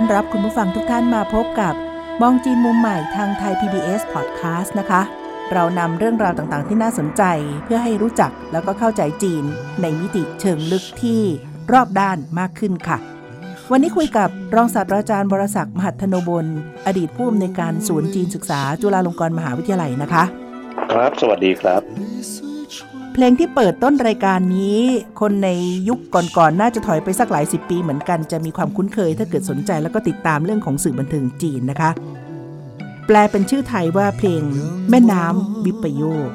อนรับคุณผู้ฟังทุกท่านมาพบกับมองจีนมุมใหม่ทางไทย PBS Podcast นะคะ เรานำเรื่องราวต่างๆ ที่น่าสนใจเพื่อให้รู้จักแล้วก็เข้าใจจีน ในมิติเชิงลึกที่รอบด้านมากขึ้นค่ะ วันนี้คุยกับรองศาสตราจารย์บรศักดิ์มหัทโนบลอดีตผู้อำนวยการศูนย์จีนศึกษาจุฬาลงกรณ์มหาวิทยาลัยนะคะ ครับ สวัสดีครับ เพลงที่เปิดต้นรายการนี้ คนในยุคก่อนๆน่าจะถอยไปสักหลายสิบปีเหมือนกันจะมีความคุ้นเคยถ้าเกิดสนใจแล้วก็ติดตามเรื่องของสื่อบันเทิงจีนนะคะ แปลเป็นชื่อไทยว่าเพลงแม่น้ำวิปโยค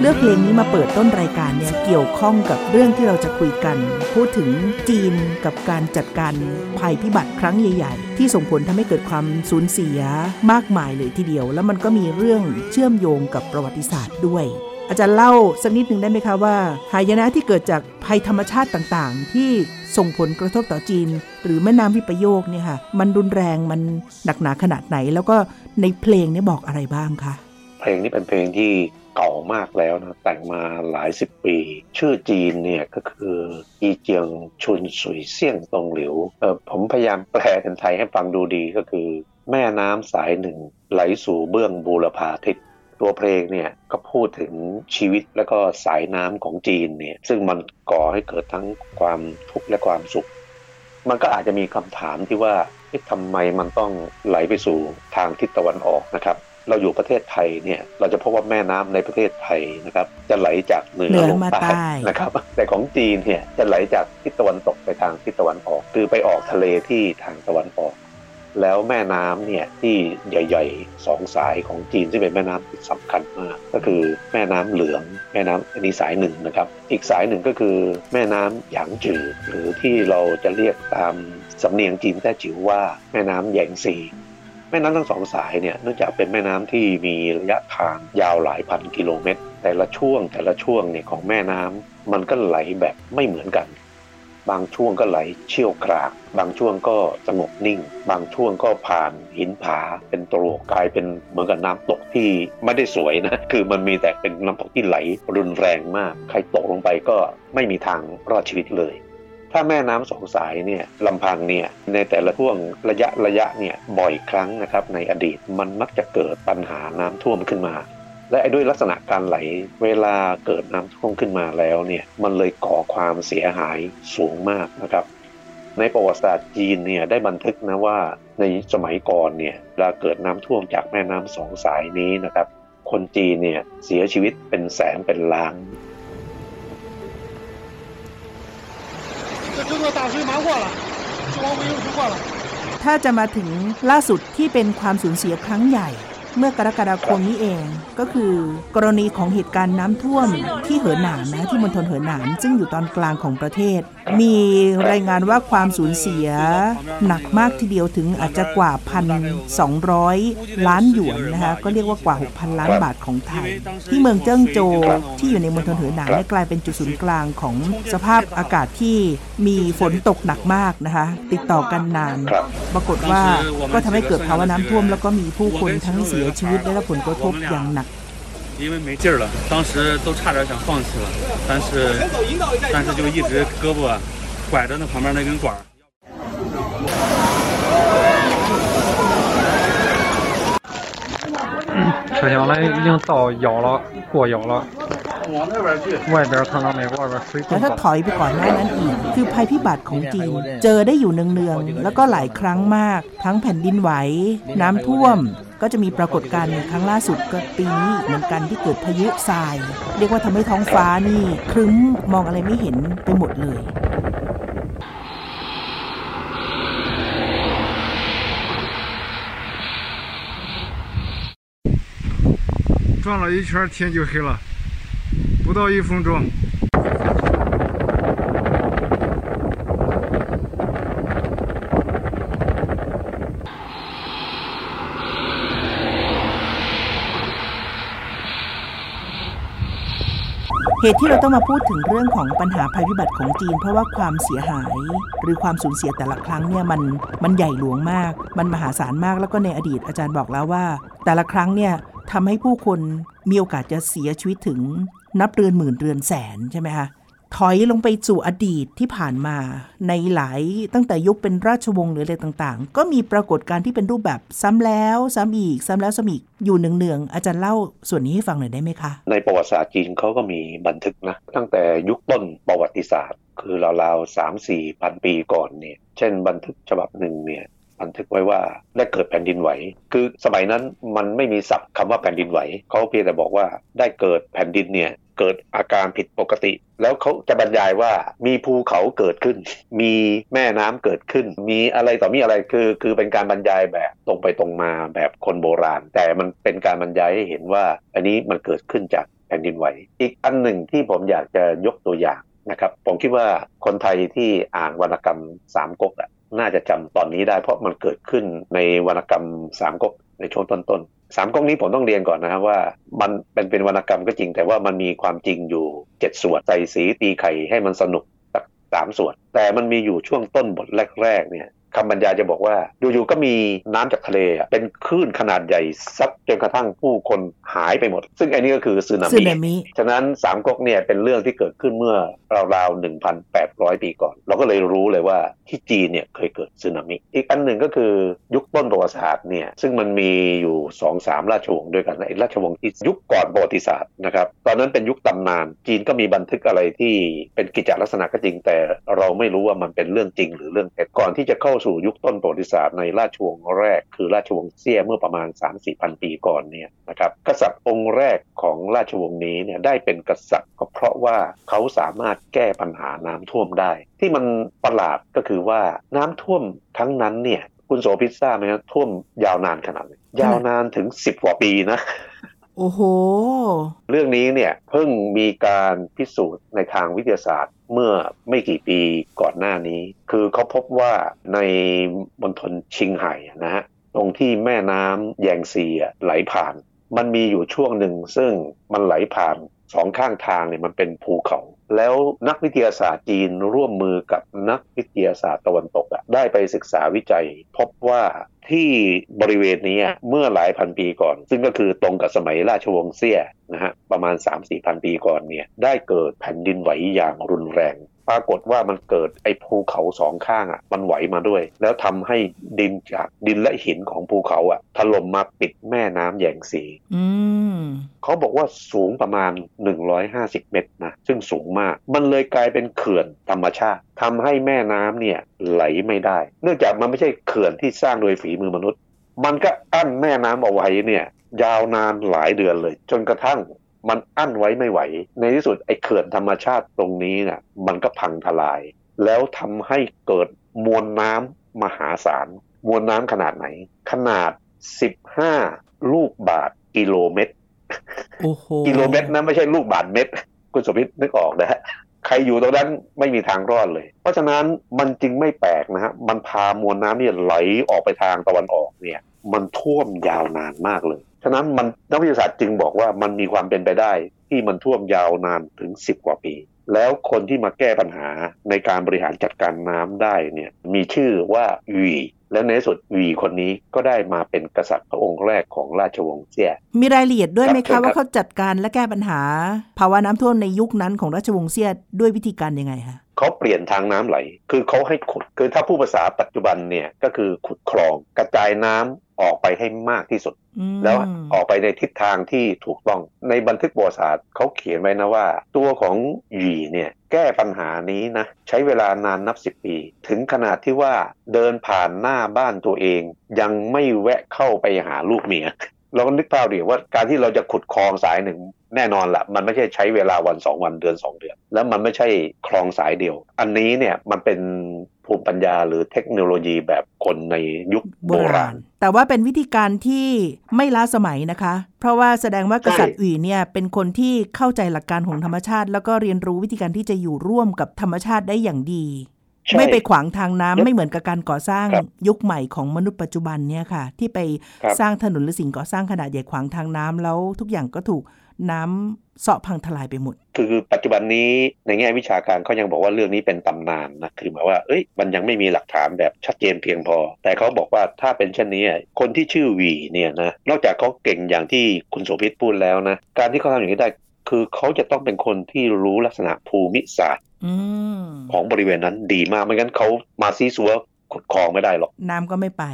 เลือกเพลงนี้มาเปิดต้นรายการเนี่ยเกี่ยวข้องกับเรื่องที่เราจะคุยกัน พูดถึงจีนกับการจัดการภัยพิบัติครั้งใหญ่ ๆ ที่ส่งผลทำให้เกิดความสูญเสียมากมายเลยทีเดียว แล้วมันก็มีเรื่องเชื่อมโยงกับประวัติศาสตร์ด้วยอาจารย์เล่าสักนิดหนึ่งได้ไหมคะว่าหายนะที่เกิดจากภัยธรรมชาติต่างๆ ที่ส่งผลกระทบต่อจีน หรือแม่น้ำวิปโยคเนี่ยค่ะมันรุนแรงมันหนักหนาขนาดไหน แล้วก็ในเพลงเนี่ยบอกอะไรบ้างคะเพลงนี้เป็นเพลงที่ เก่ามากแล้วนะแต่งมาหลายสิบปี ชื่อจีนเนี่ยก็คืออีเจียงชุนสุยเซี่ยงตงหลิวเออผมพยายามแปลเป็นไทยให้ฟังดูดีก็คือ แม่น้ำสายหนึ่งไหลสู่เบื้องบูรพาทิศตัวเพลงเนี่ยก็พูดถึงชีวิตแล้วก็สายน้ำของจีนเนี่ยซึ่งมันก่อให้เกิดทั้งความทุกข์และความสุข มันก็อาจจะมีคำถามที่ว่าทำไมมันต้องไหลไปสู่ทางทิศตะวันออกนะครับ เราอยู่ประเทศไทยเนี่ยเราจะพบว่าแม่น้ำในประเทศไทยนะครับจะไหลจากเหนือเหนือลงมาใต้ใต้นะครับแต่ของจีนเนี่ยจะไหลจากทิศตะวันตกไปทางทิศตะวันออก คือไปออกทะเลที่ทางตะวันออก แล้วแม่น้ำเนี่ยที่ใหญ่ๆสองสายของจีนซึ่งเป็นแม่น้ำที่สำคัญมาก ก็คือแม่น้ำเหลืองแม่น้ำอันนี้สายหนึ่งนะครับ อีกสายหนึ่งก็คือแม่น้ำหยางจือหรือที่เราจะเรียกตามสำเนียงจีนแต้จิ๋วว่าแม่น้ำแยงซีแม่น้ำทั้งสองสายเนี่ยเนื่องจากเป็นแม่น้ำที่มีระยะทางยาวหลายพันกิโลเมตร แต่ละช่วงแต่ละช่วงเนี่ยของแม่น้ำมันก็ไหลแบบไม่เหมือนกัน บางช่วงก็ไหลเชี่ยวกราก บางช่วงก็สงบนิ่ง บางช่วงก็ผ่านหินผาเป็นตรวกกลายเป็นเหมือนกับน้ำตกที่ไม่ได้สวยนะคือมันมีแต่เป็นน้ำตกที่ไหลรุนแรงมาก ใครตกลงไปก็ไม่มีทางรอดชีวิตเลย ถ้าแม่น้ำสองสายเนี่ยลำพังเนี่ยในแต่ละช่วงระยะระยะเนี่ยบ่อยครั้งนะครับในอดีตมันมักจะเกิดปัญหาน้ำท่วมขึ้นมา และด้วยลักษณะการไหลเวลาเกิดน้ำท่วมขึ้นมาแล้วเนี่ยมันเลยก่อความเสียหายสูงมากนะครับ ในประวัติศาสตร์จีนเนี่ยได้บันทึกนะว่าในสมัยก่อนเนี่ยเวลาเกิดน้ำท่วมจากแม่น้ำสองสายนี้นะครับ คนจีนเนี่ยเสียชีวิตเป็นแสนเป็นล้าน ถ้าจะมาถึงล่าสุดที่เป็นความสูญเสียครั้งใหญ่ เมื่อกรกฎาคมนี้เองก็คือกรณีของเหตุการณ์น้ำท่วมที่เหอหนานนะที่มณฑลเหอหนาน ซึ่งอยู่ตอนกลางของประเทศ มีรายงานว่าความสูญเสียหนักมากทีเดียวถึงอาจจะกว่า 1,200 ล้านหยวนนะคะก็เรียกว่ากว่า 6,000 ล้านบาทของไทย ที่เมืองเจิ้งโจวที่อยู่ในมณฑลเหอหนานกลายเป็นจุดศูนย์กลางของสภาพอากาศที่มีฝนตกหนักมากนะคะติดต่อกันนาน ปรากฏว่าก็ทำให้เกิดภาวะน้ำท่วม แล้วก็มีผู้คนทั้งเสียชีวิตได้รับผลกระทบอย่างหนัก 因为没劲儿了，当时都差点想放弃了，但是但是就一直胳膊拐着那旁边那根管儿。车厢呢已经到腰了，过腰了， แล้วถ้าถอยไปก่อนหน้านั้นอีก คือภัยพิบัติของจีน เจอได้อยู่เนืองๆ แล้วก็หลายครั้งมาก ทั้งแผ่นดินไหว น้ำท่วม ก็จะมีปรากฏการณ์ในครั้งล่าสุดก็ปีนี้เหมือนกันที่เกิดพายุทราย เรียกว่าทำให้ท้องฟ้านี่ ครึ้มมองอะไรไม่เห็นไปหมดเลย 转了一圈，天就黑了， 不到一分钟。 เหตุที่เราต้องมาพูดถึงเรื่องของปัญหาภัยพิบัติของจีน เพราะว่าความเสียหาย หรือความสูญเสียแต่ละครั้งเนี่ยมันมันใหญ่หลวงมาก มันมหาศาลมากแล้วก็ในอดีตอาจารย์บอกแล้วว่า แต่ละครั้งเนี่ยทำให้ผู้คนมีโอกาสจะเสียชีวิตถึง นับเรือนหมื่นเรือนแสนใช่ไหมคะถอยลงไปสู่อดีตที่ผ่านมาในหลายตั้งแต่ยุคเป็นราชวงศ์หรืออะไรต่างๆ ก็มีปรากฏการณ์ที่เป็นรูปแบบซ้ำแล้วซ้ำอีกซ้ำแล้วซ้ำอีกอยู่เนืองๆอาจารย์เล่าส่วนนี้ให้ฟังหน่อยได้ไหมคะ ในประวัติศาสตร์จีนเขาก็มีบันทึกนะตั้งแต่ยุคต้นประวัติศาสตร์ คือราวๆสามสี่พันปีก่อนเนี่ยเช่นบันทึกฉบับหนึ่งเนี่ยบันทึกไว้ว่าได้เกิดแผ่นดินไหว คือสมัยนั้นมันไม่มีศัพท์คำว่าแผ่นดินไหว เขาเพียงแต่บอกว่าได้เกิดแผ่นดินเนี่ย เกิดอาการผิดปกติ แล้วเขาจะบรรยายว่ามีภูเขาเกิดขึ้น มีแม่น้ำเกิดขึ้น มีอะไรต่อมีอะไรคือคือเป็นการบรรยายแบบตรงไปตรงมาแบบคนโบราณ แต่มันเป็นการบรรยายให้เห็นว่า อันนี้มันเกิดขึ้นจากแผ่นดินไหว อีกอันหนึ่งที่ผมอยากจะยกตัวอย่างนะครับผมคิดว่าคนไทยที่อ่านวรรณกรรมสามก๊กน่าจะจำตอนนี้ได้เพราะมันเกิดขึ้นในวรรณกรรมสามก๊กในช่วงต้นๆ สามก๊กนี้ผมต้องเรียนก่อนนะครับว่ามันเป็นเป็นวรรณกรรมก็จริง แต่ว่ามันมีความจริงอยู่เจ็ดส่วนใส่สีตีไข่ให้มันสนุกสักสามส่วน แต่มันมีอยู่ช่วงต้นบทแรกๆเนี่ย คำบรรยายจะบอกว่าอยู่ๆก็มีน้ำจากทะเลอะเป็นคลื่นขนาดใหญ่ซัดจนกระทั่งผู้คนหายไปหมด ซึ่งอันนี้ก็คือสึนาสึมินามิ ฉะนั้นสามก๊กเนี่ยเป็นเรื่องที่เกิดขึ้นเมื่อราวๆ 1,800 ปีก่อน เราก็เลยรู้เลยว่าที่จีนเนี่ยเคยเกิดสึนามิ อีกอันหนึ่งก็คือยุคต้นประวัติศาสตร์เนี่ยซึ่งมันมีอยู่2อสามราชวงศ์ด้วยกันไอ้ราชวงศ์ที่ยุคก่อนประวัติศาสตร์นะครับตอนนั้นเป็นยุคตำนาน จีนก็มีบันทึกอะไรที่เป็นกิจจลักษณะก็จริง แต่เราไม่รู้ว่ามันเป็นเรื่องจริงหรือเรื่องเท็จก่อนที่จะเข้าสู่ยุคต้นประวัติศาสตร์ในราชวงศ์แรก คือราชวงศ์เซี่ยเมื่อประมาณ 3-4พันปีก่อนเนี่ยนะครับกษัตริย์องค์แรกของราชวงศ์นี้เนี่ยได้เป็นกษัตริย์ก็เพราะว่าเขาสามารถแก้ปัญหาน้ำท่วมได้ ที่มันประหลาดก็คือว่าน้ำท่วมครั้งนั้นเนี่ยคุณโสพิซซ่าไหมครับท่วมยาวนานขนาดไหนยาวนานถึง 10 กว่าปีนะ โอ้โห เรื่องนี้เนี่ยเพิ่งมีการพิสูจน์ในทางวิทยาศาสตร์เมื่อไม่กี่ปีก่อนหน้านี้ คือเขาพบว่าในมณฑลชิงไห่นะฮะตรงที่แม่น้ำแยงซีไหลผ่าน มันมีอยู่ช่วงหนึ่งซึ่งมันไหลผ่าน สองข้างทางเนี่ยมันเป็นภูเขา แล้วนักวิทยาศาสตร์จีนร่วมมือกับนักวิทยาศาสตร์ตะวันตกอะได้ไปศึกษาวิจัย พบว่าที่บริเวณนี้เมื่อหลายพันปีก่อน ซึ่งก็คือตรงกับสมัยราชวงศ์เซี่ยนะฮะประมาณ 3-4พันปีก่อนเนี่ยได้เกิดแผ่นดินไหวอย่างรุนแรง ปรากฏว่ามันเกิดไอ้ภูเขาสองข้างอะมันไหวมาด้วย แล้วทำให้ดินจากดินและหินของภูเขาอะถล่มมาปิดแม่น้ำแยงซีอืมเขาบอกว่าสูงประมาณ 150 เมตรนะซึ่งสูงมาก มันเลยกลายเป็นเขื่อนธรรมชาติทำให้แม่น้ำเนี่ยไหลไม่ได้ เนื่องจากมันไม่ใช่เขื่อนที่สร้างโดยฝีมือมนุษย์ มันก็อั้นแม่น้ำเอาไว้เนี่ยยาวนานหลายเดือนเลย จนกระทั่ง มันอั้นไว้ไม่ไหว ในที่สุดไอ้เขื่อนธรรมชาติตรงนี้เนี่ยมันก็พังทลาย แล้วทำให้เกิดมวลน้ำมหาศาล มวลน้ำขนาดไหน ขนาด 15 ลูกบาทกิโลเมตรโอ้โหกิโลเมตรนะไม่ใช่ลูกบาทเมตร คุณสมพิษนึกออกนะฮะใครอยู่ตรงนั้นไม่มีทางรอดเลย เพราะฉะนั้นมันจึงไม่แปลกนะฮะมันพามวลน้ำเนี่ยไหลออกไปทางตะวันออกเนี่ย มันท่วมยาวนานมากเลย ฉะนั้นมันนักวิทยาศาสตร์จึงบอกว่ามันมีความเป็นไปได้ที่มันท่วมยาวนานถึง 10 กว่าปี แล้วคนที่มาแก้ปัญหาในการบริหารจัดการน้ำได้เนี่ยมีชื่อว่าหวีและในที่สุดหวีคนนี้ก็ได้มาเป็นกษัตริย์พระองค์แรกของราชวงศ์เซี่ย มีรายละเอียดด้วยไหมครัคะบว่าเขาจัดการและแก้ปัญหา ภาวะน้ำท่วมในยุคนั้นของราชวงศ์เซี่ยด้วยวิธีการยังไงคะ เขาเปลี่ยนทางน้ำไหล คือเขาให้ขุด คือถ้าผู้ภาษาปัจจุบันเนี่ยก็คือขุดคลองกระจายน้ำออกไปให้มากที่สุดอืมแล้วออกไปในทิศทางที่ถูกต้อง ในบันทึกประวัติศาสตร์เขาเขียนไว้นะว่า ตัวของหยีเนี่ยแก้ปัญหานี้นะใช้เวลานานนับสิบปี ถึงขนาดที่ว่าเดินผ่านหน้าบ้านตัวเอง ยังไม่แวะเข้าไปหาลูกเมียเราก็นึกภาพดิว่าการที่เราจะขุดคลองสายหนึ่ง แน่นอนละมันไม่ใช่ใช้เวลาวันสองวันเดือนสองเดือน แล้วมันไม่ใช่คลองสายเดียว อันนี้เนี่ยมันเป็นภูมิปัญญาหรือเทคโนโลยีแบบคนในยุคโบโบราราณณแต่ว่าเป็นวิธีการที่ไม่ล้าสมัยนะคะ เพราะว่าแสดงว่ากษัตริย์อุ๋ยเนี่ยเป็นคนที่เข้าใจหลักการของธรรมชาติ แล้วก็เรียนรู้วิธีการที่จะอยู่ร่วมกับธรรมชาติได้อย่างดีใช่ไม่ไปขวางทางน้ำไม่เหมือนกับการก่อสร้างครับยุคใหม่ของมนุษย์ปัจจุบันเนี่ยค่ะ ที่ไปครับสร้างถนนหรือสิ่งก่อสร้างขนาดใหญ่ขวางทางน้ำแล้วทุกอย่างก็ถูก น้ำเสาะพังทลายไปหมด คือปัจจุบันนี้ในแง่วิชาการเขายังบอกว่าเรื่องนี้เป็นตำนานนะคือหมายว่าเอ้ยมันยังไม่มีหลักฐานแบบชัดเจนเพียงพอ แต่เขาบอกว่าถ้าเป็นเช่นนี้อะคนที่ชื่อหวีเนี่ยนะนอกจากเขาเก่งอย่างที่คุณโสภิตพูดแล้วนะการที่เขาทำอย่างนี้ได้คือเขาจะต้องเป็นคนที่รู้ลักษณะภูมิศาสตร์อืมของบริเวณนั้นดีมากไม่งั้นเขามาซีซัวขุดคลองไม่ได้หรอก น้ำก็ไม่ไป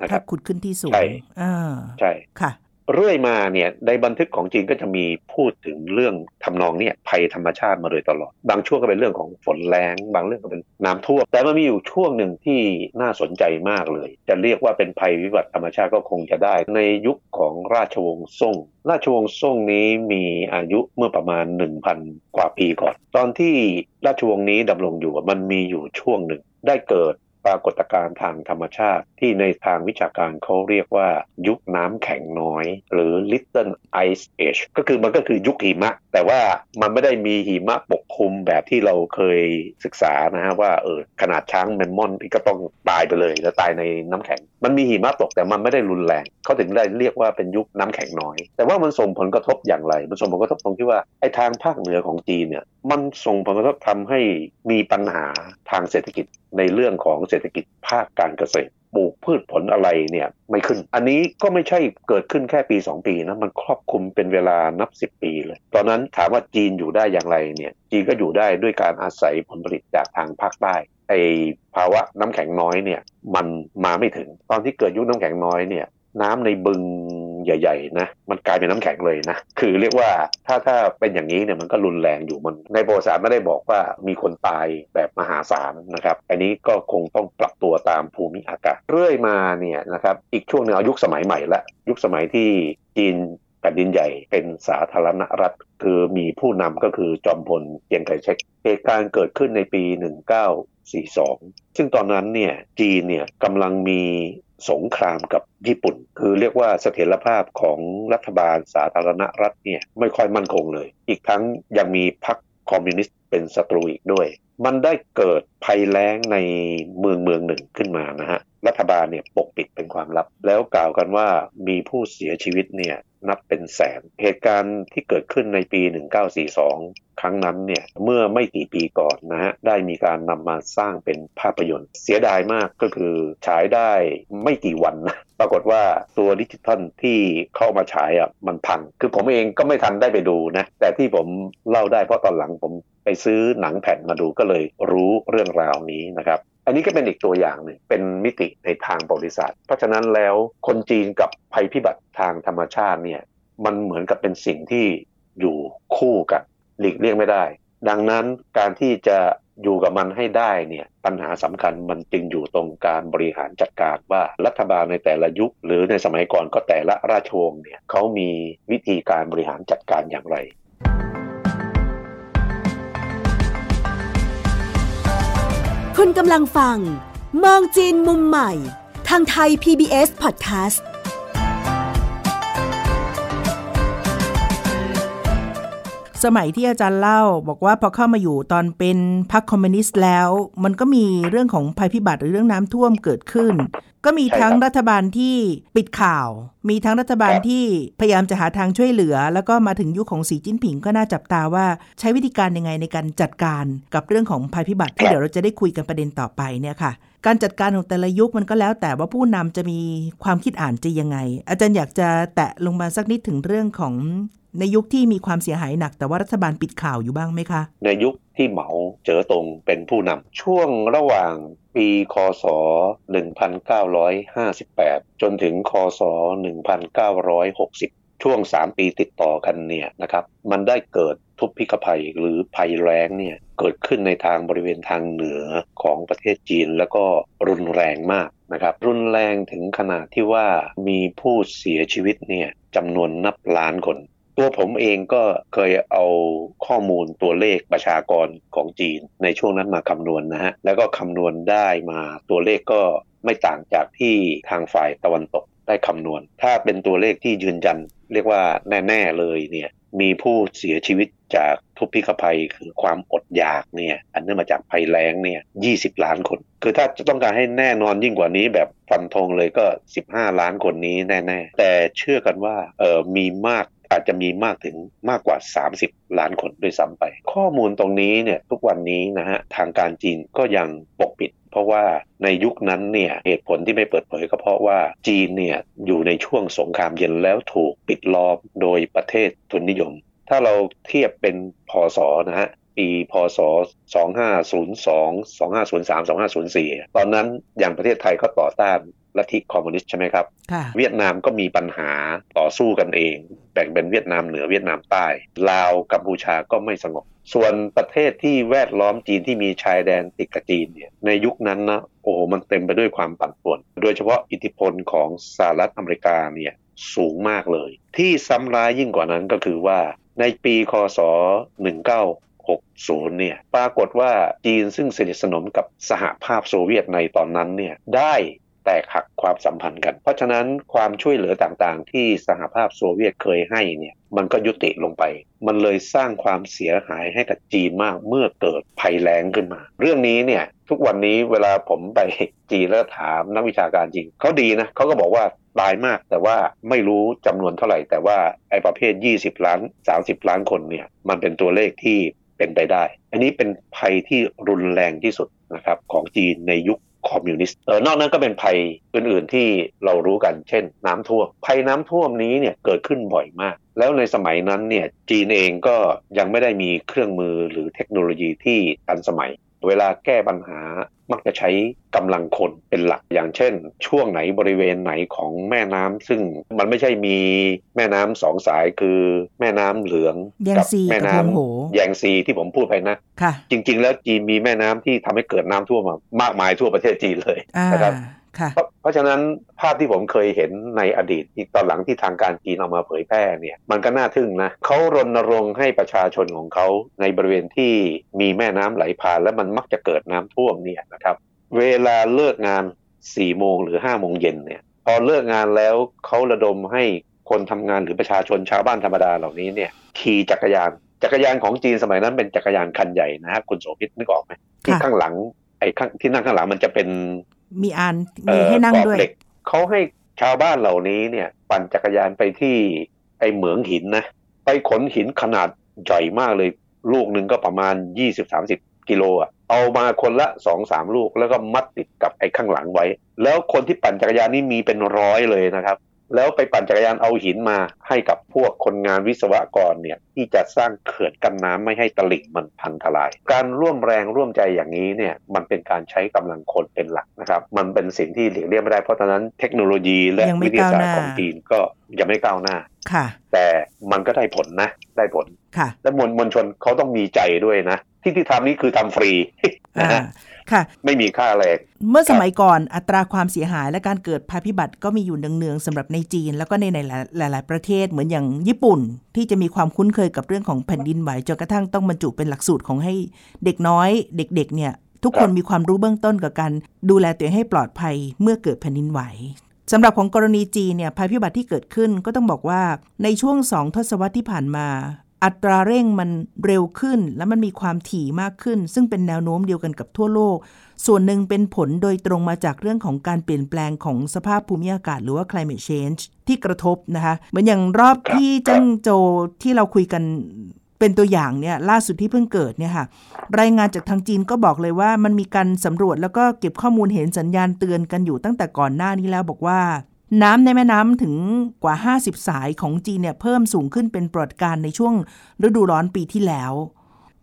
นะครับถ้าขุดขึ้นที่สูงใช่อ่าใช่ค่ะ เรื่อยมาเนี่ยในบันทึกของจีนก็จะมีพูดถึงเรื่องทำนองเนี่ยภัยธรรมชาติมาโดยตลอด บางช่วงก็เป็นเรื่องของฝนแรงบางเรื่องก็เป็นน้ำท่วมแต่มันมีอยู่ช่วงหนึ่งที่น่าสนใจมากเลย จะเรียกว่าเป็นภัยวิบัติธรรมชาติก็คงจะได้ ในยุคของราชวงศ์ซ่ง ราชวงศ์ซ่งนี้มีอายุเมื่อประมาณ 1,000 กว่าปีก่อน ตอนที่ราชวงศ์นี้ดำรงอยู่มันมีอยู่ช่วงหนึ่งได้เกิด ปรากฏการณ์ทางธรรมชาติ ที่ในทางวิชาการเขาเรียกว่า ยุคน้ำแข็งน้อย หรือ Little Ice Age ก็คือมันก็คือยุคหิมะ แต่ว่ามันไม่ได้มีหิมะปกคลุมแบบที่เราเคยศึกษานะฮะว่าเออขนาดช้างแมมมอนก็ต้องตายไปเลย แล้วตายในน้ำแข็ง มันมีหิมะตกแต่มันไม่ได้รุนแรงเขาถึงได้เรียกว่าเป็นยุคน้ำแข็งน้อย แต่ว่ามันส่งผลกระทบอย่างไร มันส่งผลกระทบตรงที่ว่าไอ้ทางภาคเหนือของจีนเนี่ยมันส่งผลกระทบทำให้มีปัญหาทางเศรษฐกิจในเรื่องของเศรษฐกิจภาคการเกษตรปลูกพืชผลอะไรเนี่ยไม่ขึ้น อันนี้ก็ไม่ใช่เกิดขึ้นแค่ปี 2 ปีนะมันครอบคลุมเป็นเวลานับ 10 ปีเลย ตอนนั้นถามว่าจีนอยู่ได้อย่างไรเนี่ยจีนก็อยู่ได้ด้วยการอาศัยผลผลิตจากทางภาคใต้ไอภาวะน้ำแข็งน้อยเนี่ยมันมาไม่ถึง ตอนที่เกิดยุคน้ำแข็งน้อยเนี่ย น้ำในบึงใหญ่ๆนะมันกลายเป็นน้ำแข็งเลยนะคือเรียกว่าถ้าถ้าเป็นอย่างนี้เนี่ยมันก็รุนแรงอยู่มันในประวัติศาสตร์ไม่ได้บอกว่ามีคนตายแบบมหาศาลนะครับ อันนี้ก็คงต้องปรับตัวตามภูมิอากาศเรื่อยมาเนี่ยนะครับอีกช่วงหนึ่งเอายุคสมัยใหม่ละยุคสมัยที่จีนแผ่นดินใหญ่เป็นสาธารณรัฐ คือมีผู้นำก็คือจอมพลเจียงไคเชกเหตุการณ์เกิดขึ้นในปี 1942 ซึ่งตอนนั้นเนี่ยจีนเนี่ยกำลังมี สงครามกับญี่ปุ่น คือเรียกว่าเสถียรภาพของรัฐบาลสาธารณรัฐเนี่ยไม่ค่อยมั่นคงเลย อีกทั้งยังมีพรรคคอมมิวนิสต์ เป็นศัตรูอีกด้วย มันได้เกิดภัยแล้งในเมืองเมืองหนึ่งขึ้นมานะฮะ รัฐบาลเนี่ยปกปิดเป็นความลับ แล้วกล่าวกันว่ามีผู้เสียชีวิตเนี่ยนับเป็นแสน เหตุการณ์ที่เกิดขึ้นในปี 1942 ครั้งนั้นเนี่ยเมื่อไม่กี่ปีก่อนนะฮะ ได้มีการนำมาสร้างเป็นภาพยนตร์ เสียดายมากก็คือฉายได้ไม่กี่วันนะ ปรากฏว่าตัวดิจิทัลที่เข้ามาฉายอะมันพัง คือผมเองก็ไม่ทันได้ไปดูนะ แต่ที่ผมเล่าได้เพราะตอนหลังผม ไปซื้อหนังแผ่นมาดูก็เลยรู้เรื่องราวนี้นะครับ อันนี้ก็เป็นอีกตัวอย่างหนึ่งเป็นมิติในทางประวัติศาสตร์ เพราะฉะนั้นแล้วคนจีนกับภัยพิบัติทางธรรมชาติเนี่ยมันเหมือนกับเป็นสิ่งที่อยู่คู่กันหลีกเลี่ยงไม่ได้ ดังนั้นการที่จะอยู่กับมันให้ได้เนี่ยปัญหาสำคัญมันจึงอยู่ตรงการบริหารจัดการว่ารัฐบาลในแต่ละยุค หรือในสมัยก่อนก็แต่ละราชวงศ์เนี่ยเขามีวิธีการบริหารจัดการอย่างไร คุณกำลังฟัง มองจีนมุมใหม่ ทางไทย PBS Podcast สมัยที่อาจารย์เล่า บอกว่าพอเข้ามาอยู่ตอนเป็นพรรคคอมมิวนิสต์แล้ว มันก็มีเรื่องของภัยพิบัติหรือเรื่องน้ำท่วมเกิดขึ้น ก็มีใช่ครับทั้งรัฐบาลที่ปิดข่าว มีทั้งรัฐบาลครับที่พยายามจะหาทางช่วยเหลือ แล้วก็มาถึงยุคของสีจิ้นผิงก็น่าจับตาว่าใช้วิธีการยังไงในการจัดการกับเรื่องของภัยพิบัติที่เดี๋ยวเราจะได้คุยกันประเด็นต่อไปเนี่ยค่ะ การจัดการของแต่ละยุคมันก็แล้ว แต่ว่าผู้นำจะมีความคิดอ่านจะยังไง อาจารย์อยากจะแตะลงมาสักนิดถึงเรื่องของ ในยุคที่มีความเสียหายหนัก แต่ว่ารัฐบาลปิดข่าวอยู่บ้างไหมคะ ในยุคที่เหมาเจ๋อตงเป็นผู้นำช่วงระหว่างปีคศ 1958 จนถึงคศ 1960 ช่วง 3 ปีติดต่อกันเนี่ยนะครับมันได้เกิดทุพพิกภัยหรือภัยแล้งเนี่ยเกิดขึ้นในทางบริเวณทางเหนือของประเทศจีนแล้วก็รุนแรงมากนะครับรุนแรงถึงขนาดที่ว่ามีผู้เสียชีวิตเนี่ยจำนวนนับล้านคน ตัวผมเองก็เคยเอาข้อมูลตัวเลขประชากรของจีนในช่วงนั้นมาคำนวณนะฮะ แล้วก็คำนวณได้มาตัวเลขก็ไม่ต่างจากที่ทางฝ่ายตะวันตกได้คำนวณ ถ้าเป็นตัวเลขที่ยืนยัน เรียกว่าแน่ ๆ เลยเนี่ยมีผู้เสียชีวิตจากทุพพิกภัยคือความอดอยากเนี่ยอันเนื่องมาจากภัยแล้งเนี่ย20ล้านคน คือถ้าจะต้องการให้แน่นอนยิ่งกว่านี้แบบฟันธงเลยก็ 15 ล้านคนนี้แน่ ๆ แต่เชื่อกันว่าเออมีมาก อาจจะมีมากถึงมากกว่า 30 ล้านคนด้วยซ้ำไป ข้อมูลตรงนี้เนี่ยทุกวันนี้นะฮะทางการจีนก็ยังปกปิด เพราะว่าในยุคนั้นเนี่ยเหตุผลที่ไม่เปิดเผยก็เพราะว่าจีนเนี่ยอยู่ในช่วงสงครามเย็นแล้วถูกปิดล้อมโดยประเทศทุนนิยม ถ้าเราเทียบเป็นพศนะฮะปีพศ 2502 2503 2504 ตอนนั้นอย่างประเทศไทยก็ต่อต้าน ลัทธิคอมมิวนิสต์ใช่ไหมครับค่ะเวียดนามก็มีปัญหาต่อสู้กันเอง แบ่งเป็นเวียดนามเหนือเวียดนามใต้ ลาวกัมพูชาก็ไม่สงบ ส่วนประเทศที่แวดล้อมจีนที่มีชายแดนติดกับจีนเนี่ยในยุคนั้นนะโอ้โหมันเต็มไปด้วยความปั่นป่วน โดยเฉพาะอิทธิพลของสหรัฐอเมริกาเนี่ยสูงมากเลย ที่ซ้ำร้ายยิ่งกว่านั้นก็คือว่าในปีคศ 1960เนี่ยปรากฏว่าจีนซึ่งสนิทสนมกับสหภาพโซเวียตในตอนนั้นเนี่ยได้ แตกหักความสัมพันธ์กัน เพราะฉะนั้นความช่วยเหลือต่างๆ ที่สหภาพโซเวียตเคยให้เนี่ยมันก็ยุติลงไป มันเลยสร้างความเสียหายให้กับจีนมากเมื่อเกิดภัยแล้งขึ้นมา เรื่องนี้เนี่ยทุกวันนี้เวลาผมไปจีนแล้วถามนักวิชาการจริงเขาดีนะเขาก็บอกว่าตายมากแต่ว่าไม่รู้จำนวนเท่าไหร่ แต่ว่าไอ้ประเภท 20 ล้าน 30 ล้านคนเนี่ยมันเป็นตัวเลขที่เป็นไปได้ อันนี้เป็นภัยที่รุนแรงที่สุดนะครับของจีนในยุค คอมมิวนิสต์เออนอกนั้นก็เป็นภัยอื่น ๆ ที่เรารู้กัน เช่น น้ำท่วม ภัยน้ำท่วมนี้เนี่ยเกิดขึ้นบ่อยมาก แล้วในสมัยนั้นเนี่ยจีนเองก็ยังไม่ได้มีเครื่องมือหรือเทคโนโลยีที่ทันสมัย เวลาแก้ปัญหา มักจะใช้กำลังคนเป็นหลักอย่างเช่น ช่วงไหนบริเวณไหนของแม่น้ำซึ่งมันไม่ใช่มีแม่น้ำสองสายคือแม่น้ำเหลืองแยงกัซีแม่กับน้ลำโหำแยงซีที่ผมพูดไปนะค่ะจริง ๆ แล้วจีนมีแม่น้ำที่ทำให้เกิดน้ำท่วมมามากมายทั่วประเทศจีนเลยอ่านะครับค่ะ เพราะเพราะฉะนั้นภาพที่ผมเคยเห็นในอดีตที่ตอนหลังที่ทางการจีนเอามาเผยแพร่เนี่ยมันก็น่าทึ่งนะเขารณรงค์ให้ประชาชนของเขาในบริเวณที่มีแม่น้ำไหลผ่าน และมันมักจะเกิดน้ำท่วมเนี่ยนะครับเวลาเลิกงาน4ี่โมงหรือ5้าโมงเย็นเนี่ยพอเลิกงานแล้วเขาระดมให้คนทำงานหรือประชาชนชาวบ้านธรรมดาเหล่านี้เนี่ยขี่จักรยาน จักรยานของจีนสมัยนั้นเป็นจักรยานคันใหญ่นะฮะคุณโสภิตนึกออกไหมที่ค่ะข้างหลังไอ้ข้างที่นั่งข้างหลังมันจะเป็น มีอันเอ่มีอให้นั่งกรอบด้วยเหล็กเขาให้ชาวบ้านเหล่านี้เนี่ย ปั่นจักรยานไปที่ไอ้เหมืองหินนะไปขนหินขนาดใหญ่มากเลย ลูกหนึ่งก็ประมาณ20-30กิโลอะเอามาคนละสองสามลูกแล้วก็มัดติดกับไอ้ข้างหลังไว้ แล้วคนที่ปั่นจักรยานนี่มีเป็นร้อยเลยนะครับ แล้วไปปั่นจักรยานเอาหินมาให้กับพวกคนงานวิศวกรเนี่ยที่จะสร้างเขื่อนกันน้ำไม่ให้ตลิ่งมันพังทลาย การร่วมแรงร่วมใจอย่างนี้เนี่ยมันเป็นการใช้กำลังคนเป็นหลักนะครับ มันเป็นสิ่งที่หลีกเลี่ยงไม่ได้เพราะฉะนั้นเทคโนโลยีและยังไม่วิทยาศาสตก้าวหน้าร์ของจีนก็ยังไม่ก้าวหน้าค่ะ แต่มันก็ได้ผลนะ ได้ผลค่ะ และมวลมวลชนเขาต้องมีใจด้วยนะ ที่ที่ทำนี่คือทำฟรีอ่านะฮะ ค่ะไม่มีค่าแรงเมื่อสมัยก่อนอัตราความเสียหายและการเกิดภัยพิบัติก็มีอยู่เนืองๆสำหรับในจีน แล้วก็ในหลาย ๆ ประเทศเหมือนอย่างญี่ปุ่น ที่จะมีความคุ้นเคยกับเรื่องของแผ่นดินไหวจนกระทั่งต้องบรรจุเป็นหลักสูตรของให้เด็กน้อย เด็ก ๆ เนี่ยทุกคนมีความรู้เบื้องต้นกับการดูแลตัวเองให้ปลอดภัยเมื่อเกิดแผ่นดินไหวสำหรับของกรณีจีนเนี่ยภัยพิบัติที่เกิดขึ้นก็ต้องบอกว่าในช่วงสองทศวรรษที่ผ่านมา อัตราเร่งมันเร็วขึ้น และมันมีความถี่มากขึ้น ซึ่งเป็นแนวโน้มเดียวกันกับทั่วโลก ส่วนหนึ่งเป็นผลโดยตรงมาจากเรื่องของการเปลี่ยนแปลงของสภาพภูมิอากาศ หรือว่า climate change ที่กระทบนะคะเหมือนอย่างรอบที่จังโจที่เราคุยกันเป็นตัวอย่างเนี่ยล่าสุดที่เพิ่งเกิดเนี่ยค่ะรายงานจากทางจีนก็บอกเลยว่ามันมีการสำรวจแล้วก็เก็บข้อมูลเห็นสัญญาณเตือนกันอยู่ตั้งแต่ก่อนหน้านี้แล้วบอกว่า น้ำในแม่น้ำถึงกว่า 50 สายของจีนเนี่ยเพิ่มสูงขึ้นเป็นปรากฏการณ์ในช่วงฤดูร้อนปีที่แล้ว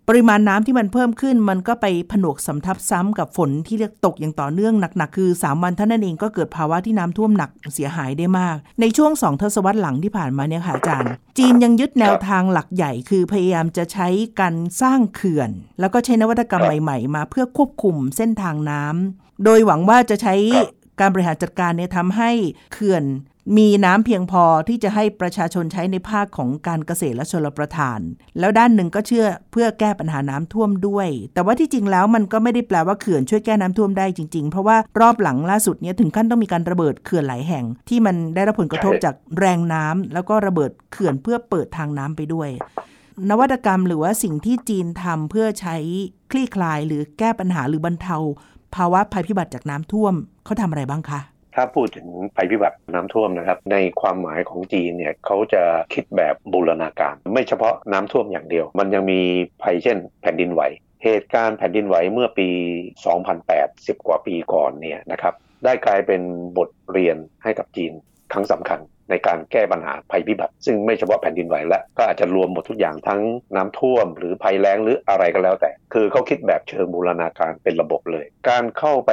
ปริมาณน้ำที่มันเพิ่มขึ้น มันก็ไปผนวกสำทับซ้ำกับฝนที่เรียกตกอย่างต่อเนื่องหนักๆ คือ 3 วันเท่านั้นเองก็เกิดภาวะที่น้ำท่วมหนักเสียหายได้มาก ในช่วง 2 ทศวรรษหลังที่ผ่านมาเนี่ยค่ะอาจารย์ จีนยังยึดแนวทางหลักใหญ่คือพยายามจะใช้การสร้างเขื่อน แล้วก็ใช้นวัตกรรมใหม่ ๆ มาเพื่อควบคุมเส้นทางน้ำโดยหวังว่าจะใช้ การบริหารจัดการเนี่ยทำให้เขื่อนมีน้ำเพียงพอที่จะให้ประชาชนใช้ในภาคของการเกษตรและชลประทาน แล้วด้านหนึ่งก็เชื่อเพื่อแก้ปัญหาน้ำท่วมด้วย แต่ว่าที่จริงแล้วมันก็ไม่ได้แปลว่าเขื่อนช่วยแก้น้ำท่วมได้จริง ๆ เพราะว่ารอบหลังล่าสุดเนี่ยถึงขั้นต้องมีการระเบิดเขื่อนหลายแห่ง ที่มันได้รับผลกระทบจากแรงน้ำแล้วก็ระเบิดเขื่อนเพื่อเปิดทางน้ำไปด้วย นวัตกรรมหรือว่าสิ่งที่จีนทำเพื่อใช้คลี่คลายหรือแก้ปัญหาหรือบรรเทา ภาวะภัยพิบัติจากน้ำท่วมเขาทำอะไรบ้างคะถ้าพูดถึงภัยพิบัติน้ำท่วมนะครับ ในความหมายของจีนเนี่ยเขาจะคิดแบบบูรณาการ ไม่เฉพาะน้ำท่วมอย่างเดียว มันยังมีภัยเช่น แผ่นดินไหว เหตุการณ์แผ่นดินไหวเมื่อปี 2008 10 กว่าปีก่อนเนี่ยนะครับได้กลายเป็นบทเรียนให้กับจีนครั้งสำคัญ ในการแก้ปัญหาภัยพิบัติ ซึ่งไม่เฉพาะแผ่นดินไหวและก็อาจจะรวมหมดทุกอย่างทั้งน้ำท่วม หรือภัยแล้งหรืออะไรก็แล้วแต่ คือเขาคิดแบบเชิงบูรณาการเป็นระบบเลย การเข้าไป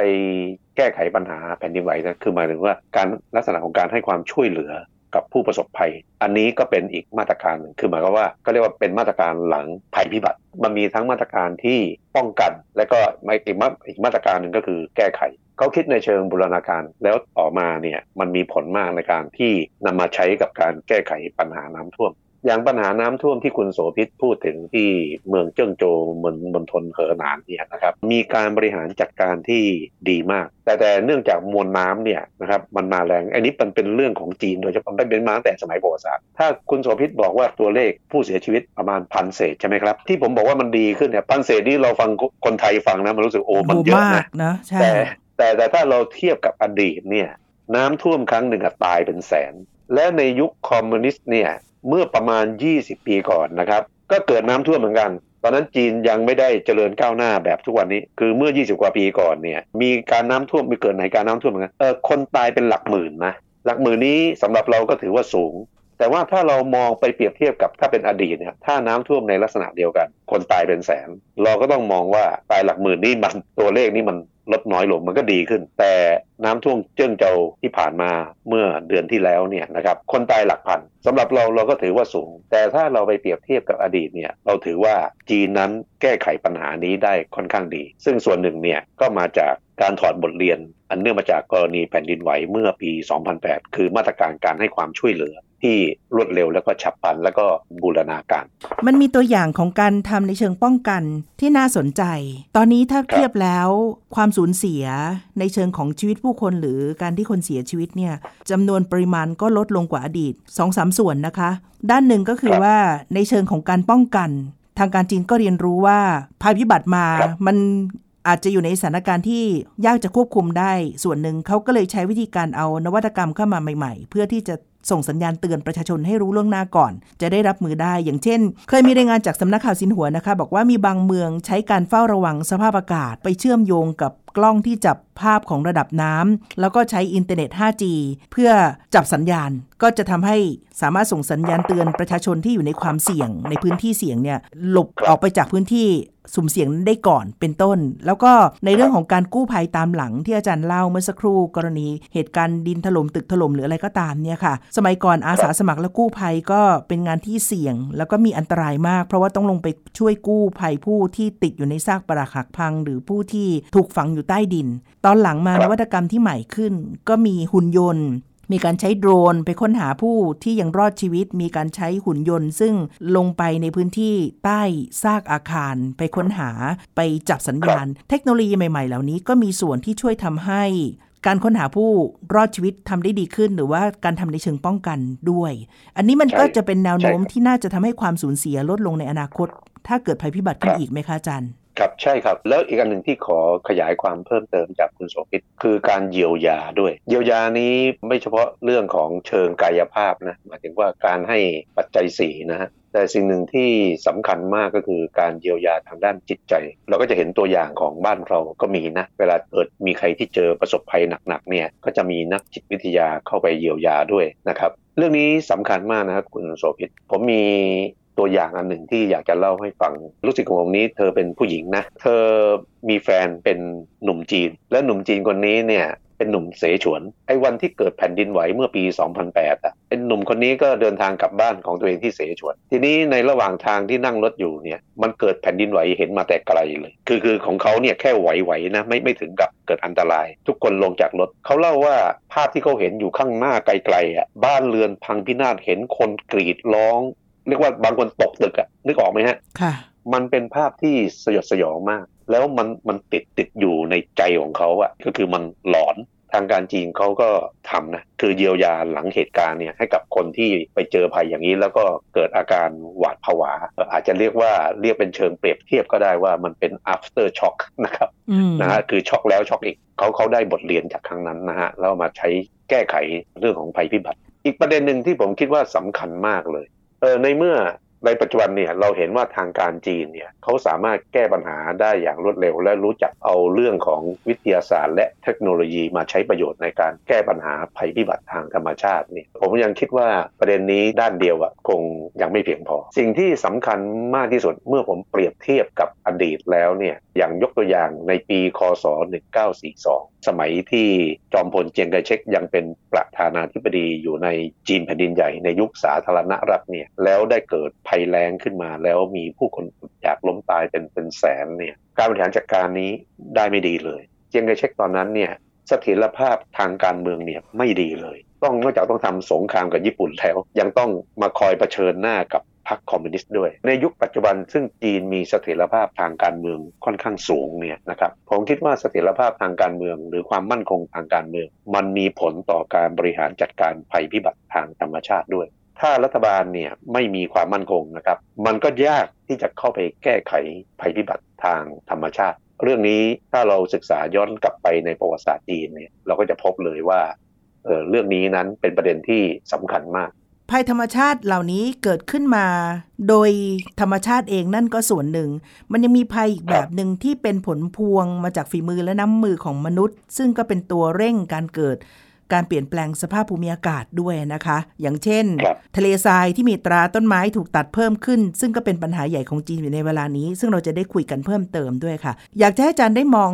แก้ไขปัญหาแผ่นดินไหวนะคือหมายถึงว่าการลักษณะของการให้ความช่วยเหลือ กับผู้ประสบภัย อันนี้ก็เป็นอีกมาตรการหนึ่งคือหมายความว่าก็เรียกว่าเป็นมาตรการหลังภัยพิบัติ มันมีทั้งมาตรการที่ป้องกัน และก็อีกมาอีกมาตรการหนึ่งก็คือแก้ไขเขาคิดในเชิงบูรณาการแล้วต่อมาเนี่ยมันมีผลมากในการที่นำมาใช้กับการแก้ไขปัญหาน้ำท่วม อย่างปัญหาน้ำท่วมที่คุณโสภิตพูดถึงที่เมืองเจิ้งโจวเมืองมณฑลเหอหนานเนี่ยนะครับมีการบริหารจัดการที่ดีมาก แต่แต่เนื่องจากมวลน้ำเนี่ยนะครับมันมาแรงอันนี้มันเป็นเรื่องของจีนโดยเฉพาะมันเป็นมาตั้งแต่สมัยประวัติศาสตร์ถ้าคุณโสภิตบอกว่าตัวเลขผู้เสียชีวิตประมาณพันเศษใช่ไหมครับ ที่ผมบอกว่ามันดีขึ้นเนี่ยพันเศษนี่เราฟังคนไทยฟังนะมันรู้สึกโอ้มันเยอะมากนะนะใช่แต่แต่แต่ถ้าเราเทียบกับอดีตเนี่ยน้ำท่วมครั้งหนึ่งอะตายเป็นแสน และในยุคคอมมิวนิสต์เนี่ย เมื่อประมาณ 20 ปีก่อนนะครับ ก็เกิดน้ำท่วมเหมือนกัน ตอนนั้นจีนยังไม่ได้เจริญก้าวหน้าแบบทุกวันนี้ คือเมื่อ 20 กว่าปีก่อนเนี่ยมีการน้ำท่วมมีเกิดไหนการน้ำท่วมเหมือนกันเออคนตายเป็นหลักหมื่นนะหลักหมื่นนี้สำหรับเราก็ถือว่าสูง แต่ว่าถ้าเรามองไปเปรียบเทียบกับถ้าเป็นอดีตเนี่ยถ้าน้ำท่วมในลักษณะเดียวกัน คนตายเป็นแสน เราก็ต้องมองว่าตายหลักหมื่นนี่มันตัวเลขนี่มันลดน้อยลงมันก็ดีขึ้น แต่น้ำท่วมเจิ้งเจาที่ผ่านมาเมื่อเดือนที่แล้วเนี่ยนะครับคนตายหลักพันสำหรับเราเราก็ถือว่าสูง แต่ถ้าเราไปเปรียบเทียบกับอดีตเนี่ยเราถือว่าจีนนั้นแก้ไขปัญหานี้ได้ค่อนข้างดี ซึ่งส่วนหนึ่งเนี่ยก็มาจากการถอดบทเรียน อันเนื่องมาจากกรณีแผ่นดินไหวเมื่อปี 2008 คือมาตรการการให้ความช่วยเหลือ ที่รวดเร็วแล้วก็ฉับพลันแล้วก็บูรณาการ มันมีตัวอย่างของการทำในเชิงป้องกันที่น่าสนใจ ตอนนี้ถ้าเทียบแล้วความสูญเสียในเชิงของชีวิตผู้คนหรือการที่คนเสียชีวิตเนี่ยจำนวนปริมาณก็ลดลงกว่าอดีต2อสส่วนนะคะ ด้านหนึ่งก็คือว่าในเชิงของการป้องกัน ทางการจีนก็เรียนรู้ว่าภัยพิบัติมาครับมันอาจจะอยู่ในสถานการณ์ที่ยากจะควบคุมได้ ส่วนหนึ่งเขาก็เลยใช้วิธีการเอานวัตกรรมเข้ามาใหม่ ๆ เพื่อที่จะ ส่งสัญญาณเตือนประชาชนให้รู้ล่วงหน้าก่อน จะได้รับมือได้ อย่างเช่น เคยมีรายงานจากสำนักข่าวสินหัวนะคะ บอกว่ามีบางเมืองใช้การเฝ้าระวังสภาพอากาศ ไปเชื่อมโยงกับกล้องที่จับภาพของระดับน้ำแล้วก็ใช้อินเทอร์เน็ต 5G เพื่อจับสัญญาณ ก็จะทำให้สามารถส่งสัญญาณเตือนประชาชนที่อยู่ในความเสี่ยง ในพื้นที่เสี่ยงเนี่ยหลบออกไปจากพื้นที่สุ่มเสี่ยงได้ก่อนเป็นต้น แล้วก็ในเรื่องของการกู้ภัยตามหลังที่อาจารย์เล่าเมื่อสักครู่กรณี เหตุการณ์ดินถล่มตึกถล่มหรืออะไรก็ตามเนี่ยค่ะสมัยก่อนอาสาสมัครและกู้ภัยก็เป็นงานที่เสี่ยง แล้วก็มีอันตรายมาก เพราะว่าต้องลงไปช่วยกู้ภัยผู้ที่ติดอยู่ในซากปรักหักพัง หรือผู้ที่ถูกฝังอยู่ใต้ดิน ตอนหลังมานวัตกรรมที่ใหม่ขึ้น ก็มีหุ่นยนต์มีการใช้โดรนไปค้นหาผู้ที่ยังรอดชีวิต มีการใช้หุ่นยนต์ ซึ่งลงไปในพื้นที่ใต้ซากอาคาร ไปค้นหาไปจับสัญญาณ เทคโนโลยีใหม่ ๆ เหล่านี้ก็มีส่วนที่ช่วยทำให้ การค้นหาผู้รอดชีวิตทำได้ดีขึ้น หรือว่าการทำในเชิงป้องกันด้วย อันนี้มันใช่ก็จะเป็นแนวโน้มใช่ครับที่น่าจะทำให้ความสูญเสียลดลงในอนาคต ถ้าเกิดภัยพิบัติขึ้นอีกไหมคะอาจารย์ครับใช่ครับแล้วอีกอันหนึ่งที่ขอขยายความเพิ่มเติมจากคุณโสภิตคือการเยียวยาด้วย เยียวยานี้ไม่เฉพาะเรื่องของเชิงกายภาพนะหมายถึงว่าการให้ปัจจัยสี่นะฮะ แต่สิ่งหนึ่งที่สำคัญมากก็คือการเยียวยาทางด้านจิตใจ เราก็จะเห็นตัวอย่างของบ้านเราก็มีนะ เวลาเกิดมีใครที่เจอประสบภัยหนักๆเนี่ยก็จะมีนักจิตวิทยาเข้าไปเยียวยาด้วยนะครับ เรื่องนี้สำคัญมากนะครับคุณโสภิตผมมีตัวอย่างอันหนึ่งที่อยากจะเล่าให้ฟังรู้สึกของผมนี้เธอเป็นผู้หญิงนะ เธอมีแฟนเป็นหนุ่มจีน และหนุ่มจีนคนนี้เนี่ย เป็นหนุ่มเสฉวนไอ้วันที่เกิดแผ่นดินไหวเมื่อปี 2008อะเป็นหนุ่มคนนี้ก็เดินทางกลับบ้านของตัวเองที่เสฉวน ทีนี้ในระหว่างทางที่นั่งรถอยู่เนี่ยมันเกิดแผ่นดินไหวเห็นมาแต่ไกลเลย คือคือของเขาเนี่ยแค่ไหวๆนะไม่ไม่ถึงกับเกิดอันตราย ทุกคนลงจากรถเขาเล่าว่าภาพที่เขาเห็นอยู่ข้างหน้าไกลๆอะบ้านเรือนพังพินาศเห็นคนกรีดร้องเรียกว่าบางคนตกตึกอะนึกออกไหมฮะ ค่ะ มันเป็นภาพที่สยดสยองมาก แล้วมันมันติดติดอยู่ในใจของเขาอะก็คือมันหลอนทางการจีนเขาก็ทำนะคือเยียวยาหลังเหตุการณ์เนี่ยให้กับคนที่ไปเจอภัยอย่างนี้ แล้วก็เกิดอาการหวาดผวา อาจจะเรียกว่าเรียกเป็นเชิงเปรียบเทียบก็ได้ว่ามันเป็น after shock นะครับอืมนะฮะคือช็อกแล้วช็อกอีกเขาเขาได้บทเรียนจากครั้งนั้นนะฮะแล้วมาใช้แก้ไขเรื่องของภัยพิบัติ อีกประเด็นหนึ่งที่ผมคิดว่าสำคัญมากเลยเออในเมื่อ ในปัจจุบันเนี่ยเราเห็นว่าทางการจีนเนี่ยเขาสามารถแก้ปัญหาได้อย่างรวดเร็ว และรู้จักเอาเรื่องของวิทยาศาสตร์ และเทคโนโลยีมาใช้ประโยชน์ในการแก้ปัญหาภัยพิบัติทางธรรมชาติเนี่ยผมยังคิดว่าประเด็นนี้ด้านเดียวอะคงยังไม่เพียงพอ สิ่งที่สำคัญมากที่สุดเมื่อผมเปรียบเทียบกับอดีตแล้วเนี่ยอย่างยกตัวอย่างในปีคศ1942 สมัยที่จอมพลเจียงไคเชกยังเป็นประธานาธิบดีอยู่ในจีนแผ่นดินใหญ่ในยุคสาธารณรัฐเนี่ยแล้วได้เกิดภัยแล้งขึ้นมาแล้วมีผู้คนอยากล้มตายเป็นเป็นแสนเนี่ยการบริหารจัดการนี้ได้ไม่ดีเลย เจียงไคเชกตอนนั้นเนี่ยเสถียรภาพทางการเมืองเนี่ยไม่ดีเลย ต้องนอกจากต้องทำสงครามกับญี่ปุ่นแล้ว ยังต้องมาคอยเผชิญหน้ากับ พรรคคอมมิวนิสต์ด้วย ในยุคปัจจุบันซึ่งจีนมีเสถียรภาพทางการเมืองค่อนข้างสูงเนี่ยนะครับผมคิดว่าเสถียรภาพทางการเมือง หรือความมั่นคงทางการเมือง มันมีผลต่อการบริหารจัดการภัยพิบัติทางธรรมชาติด้วย ถ้ารัฐบาลเนี่ยไม่มีความมั่นคงนะครับมันก็ยากที่จะเข้าไปแก้ไขภัยพิบัติทางธรรมชาติ เรื่องนี้ถ้าเราศึกษาย้อนกลับไปในประวัติศาสตร์จีนเนี่ยเราก็จะพบเลยว่าเออเรื่องนี้นั้นเป็นประเด็นที่สำคัญมาก ภัยธรรมชาติเหล่านี้เกิดขึ้นมา โดยธรรมชาติเองนั่นก็ส่วนหนึ่ง มันยังมีภัยอีกแบบหนึ่งที่เป็นผลพวงมาจากฝีมือและน้ำมือของมนุษย์ ซึ่งก็เป็นตัวเร่งการเกิดการเปลี่ยนแปลงสภาพภูมิอากาศด้วยนะคะ อย่างเช่นครับทะเลทรายที่มีตราต้นไม้ถูกตัดเพิ่มขึ้น ซึ่งก็เป็นปัญหาใหญ่ของจีนอยู่ในเวลานี้ ซึ่งเราจะได้คุยกันเพิ่มเติมด้วยค่ะ อยากจะให้อาจารย์ได้มอง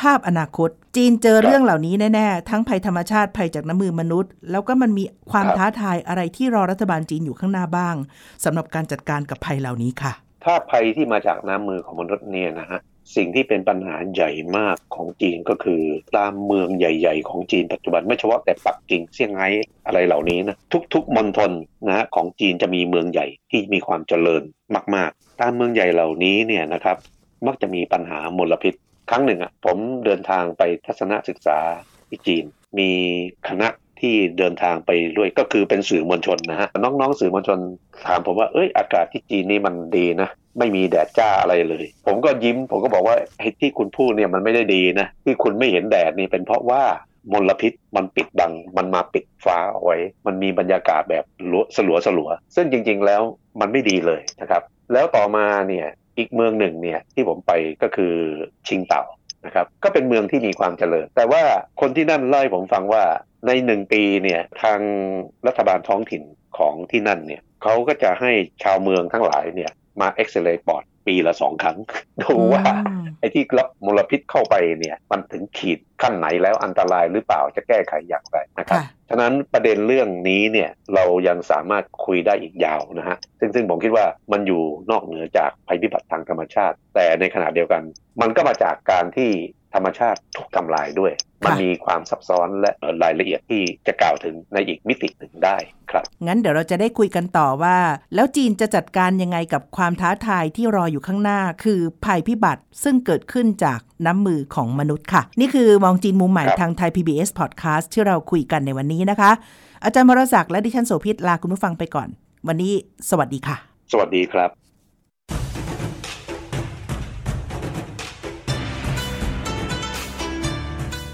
ภาพอนาคต จีนเจอเรื่องเหล่านี้แน่ๆ ทั้งภัยธรรมชาติภัยจากน้ำมือมนุษย์ แล้วก็มันมีความครับท้าทายอะไรที่รอรัฐบาลจีนอยู่ข้างหน้าบ้างสำหรับการจัดการกับภัยเหล่านี้ค่ะ ถ้าภัยที่มาจากน้ำมือของมนุษย์เนี่ยนะฮะสิ่งที่เป็นปัญหาใหญ่มากของจีนก็คือ ตามเมืองใหญ่ ๆ ของจีนปัจจุบันไม่เฉพาะแต่ปักกิ่งเซี่ยงไฮ้อะไรเหล่านี้นะทุกๆมณฑลนะฮะของจีนจะมีเมืองใหญ่ที่มีความเจริญมาก ๆ ตามเมืองใหญ่เหล่านี้เนี่ยนะครับมักจะมีปัญหามลพิษ ครั้งหนึ่งอะผมเดินทางไปทัศนศึกษาที่จีน มีคณะที่เดินทางไปด้วยก็คือเป็นสื่อมวลชนนะฮะน้องๆ สื่อมวลชนถามผมว่าเอ้ยอากาศที่จีนนี่มันดีนะไม่มีแดดจ้าอะไรเลย ผมก็ยิ้มผมก็บอกว่าไอ้ที่คุณพูดเนี่ยมันไม่ได้ดีนะที่คุณไม่เห็นแดดนี่เป็นเพราะว่ามลพิษมันปิดบังมันมาปิดฟ้าเอาไว้ มันมีบรรยากาศแบบสลัวสลัวซึ่งจริงๆแล้วมันไม่ดีเลยนะครับ แล้วต่อมาเนี่ย อีกเมืองหนึ่งเนี่ยที่ผมไปก็คือชิงเต่านะครับก็เป็นเมืองที่มีความเจริญ แต่ว่าคนที่นั่นเล่าให้ผมฟังว่าในหนึ่งปีเนี่ยทางรัฐบาลท้องถิ่นของที่นั่นเนี่ยเขาก็จะให้ชาวเมืองทั้งหลายเนี่ยมาเอ็กซเรย์ปอด ปีละสองครั้ง ดูว่าอืมไอ้ที่รับมลพิษเข้าไปเนี่ยมันถึงขีดขั้นไหนแล้วอันตรายหรือเปล่าจะแก้ไขอย่างไรนะครับค่ะฉะนั้นประเด็นเรื่องนี้เนี่ยเรายังสามารถคุยได้อีกยาวนะฮะซึ่งซึ่งผมคิดว่ามันอยู่นอกเหนือจากภัยพิบัติทางธรรมชาติ แต่ในขณะเดียวกัน มันก็มาจากการที่ธ รรมชาติถูกทำลายด้วย มันมีความซับซ้อนและรายละเอียดที่จะกล่าวถึงในอีกมิติหนึ่งได้ครับ งั้นเดี๋ยวเราจะได้คุยกันต่อว่า แล้วจีนจะจัดการยังไงกับความท้าทายที่รออยู่ข้างหน้า คือภัยพิบัติซึ่งเกิดขึ้นจากน้ำมือของมนุษย์ค่ะ นี่คือมองจีนมุมใหม่ครับทางไทย PBS Podcast ที่เราคุยกันในวันนี้นะคะ อาจารย์มรศักดิ์และดิฉันโสภิตลาคุณผู้ฟังไปก่อน วันนี้ สวัสดีค่ะ สวัสดีครับ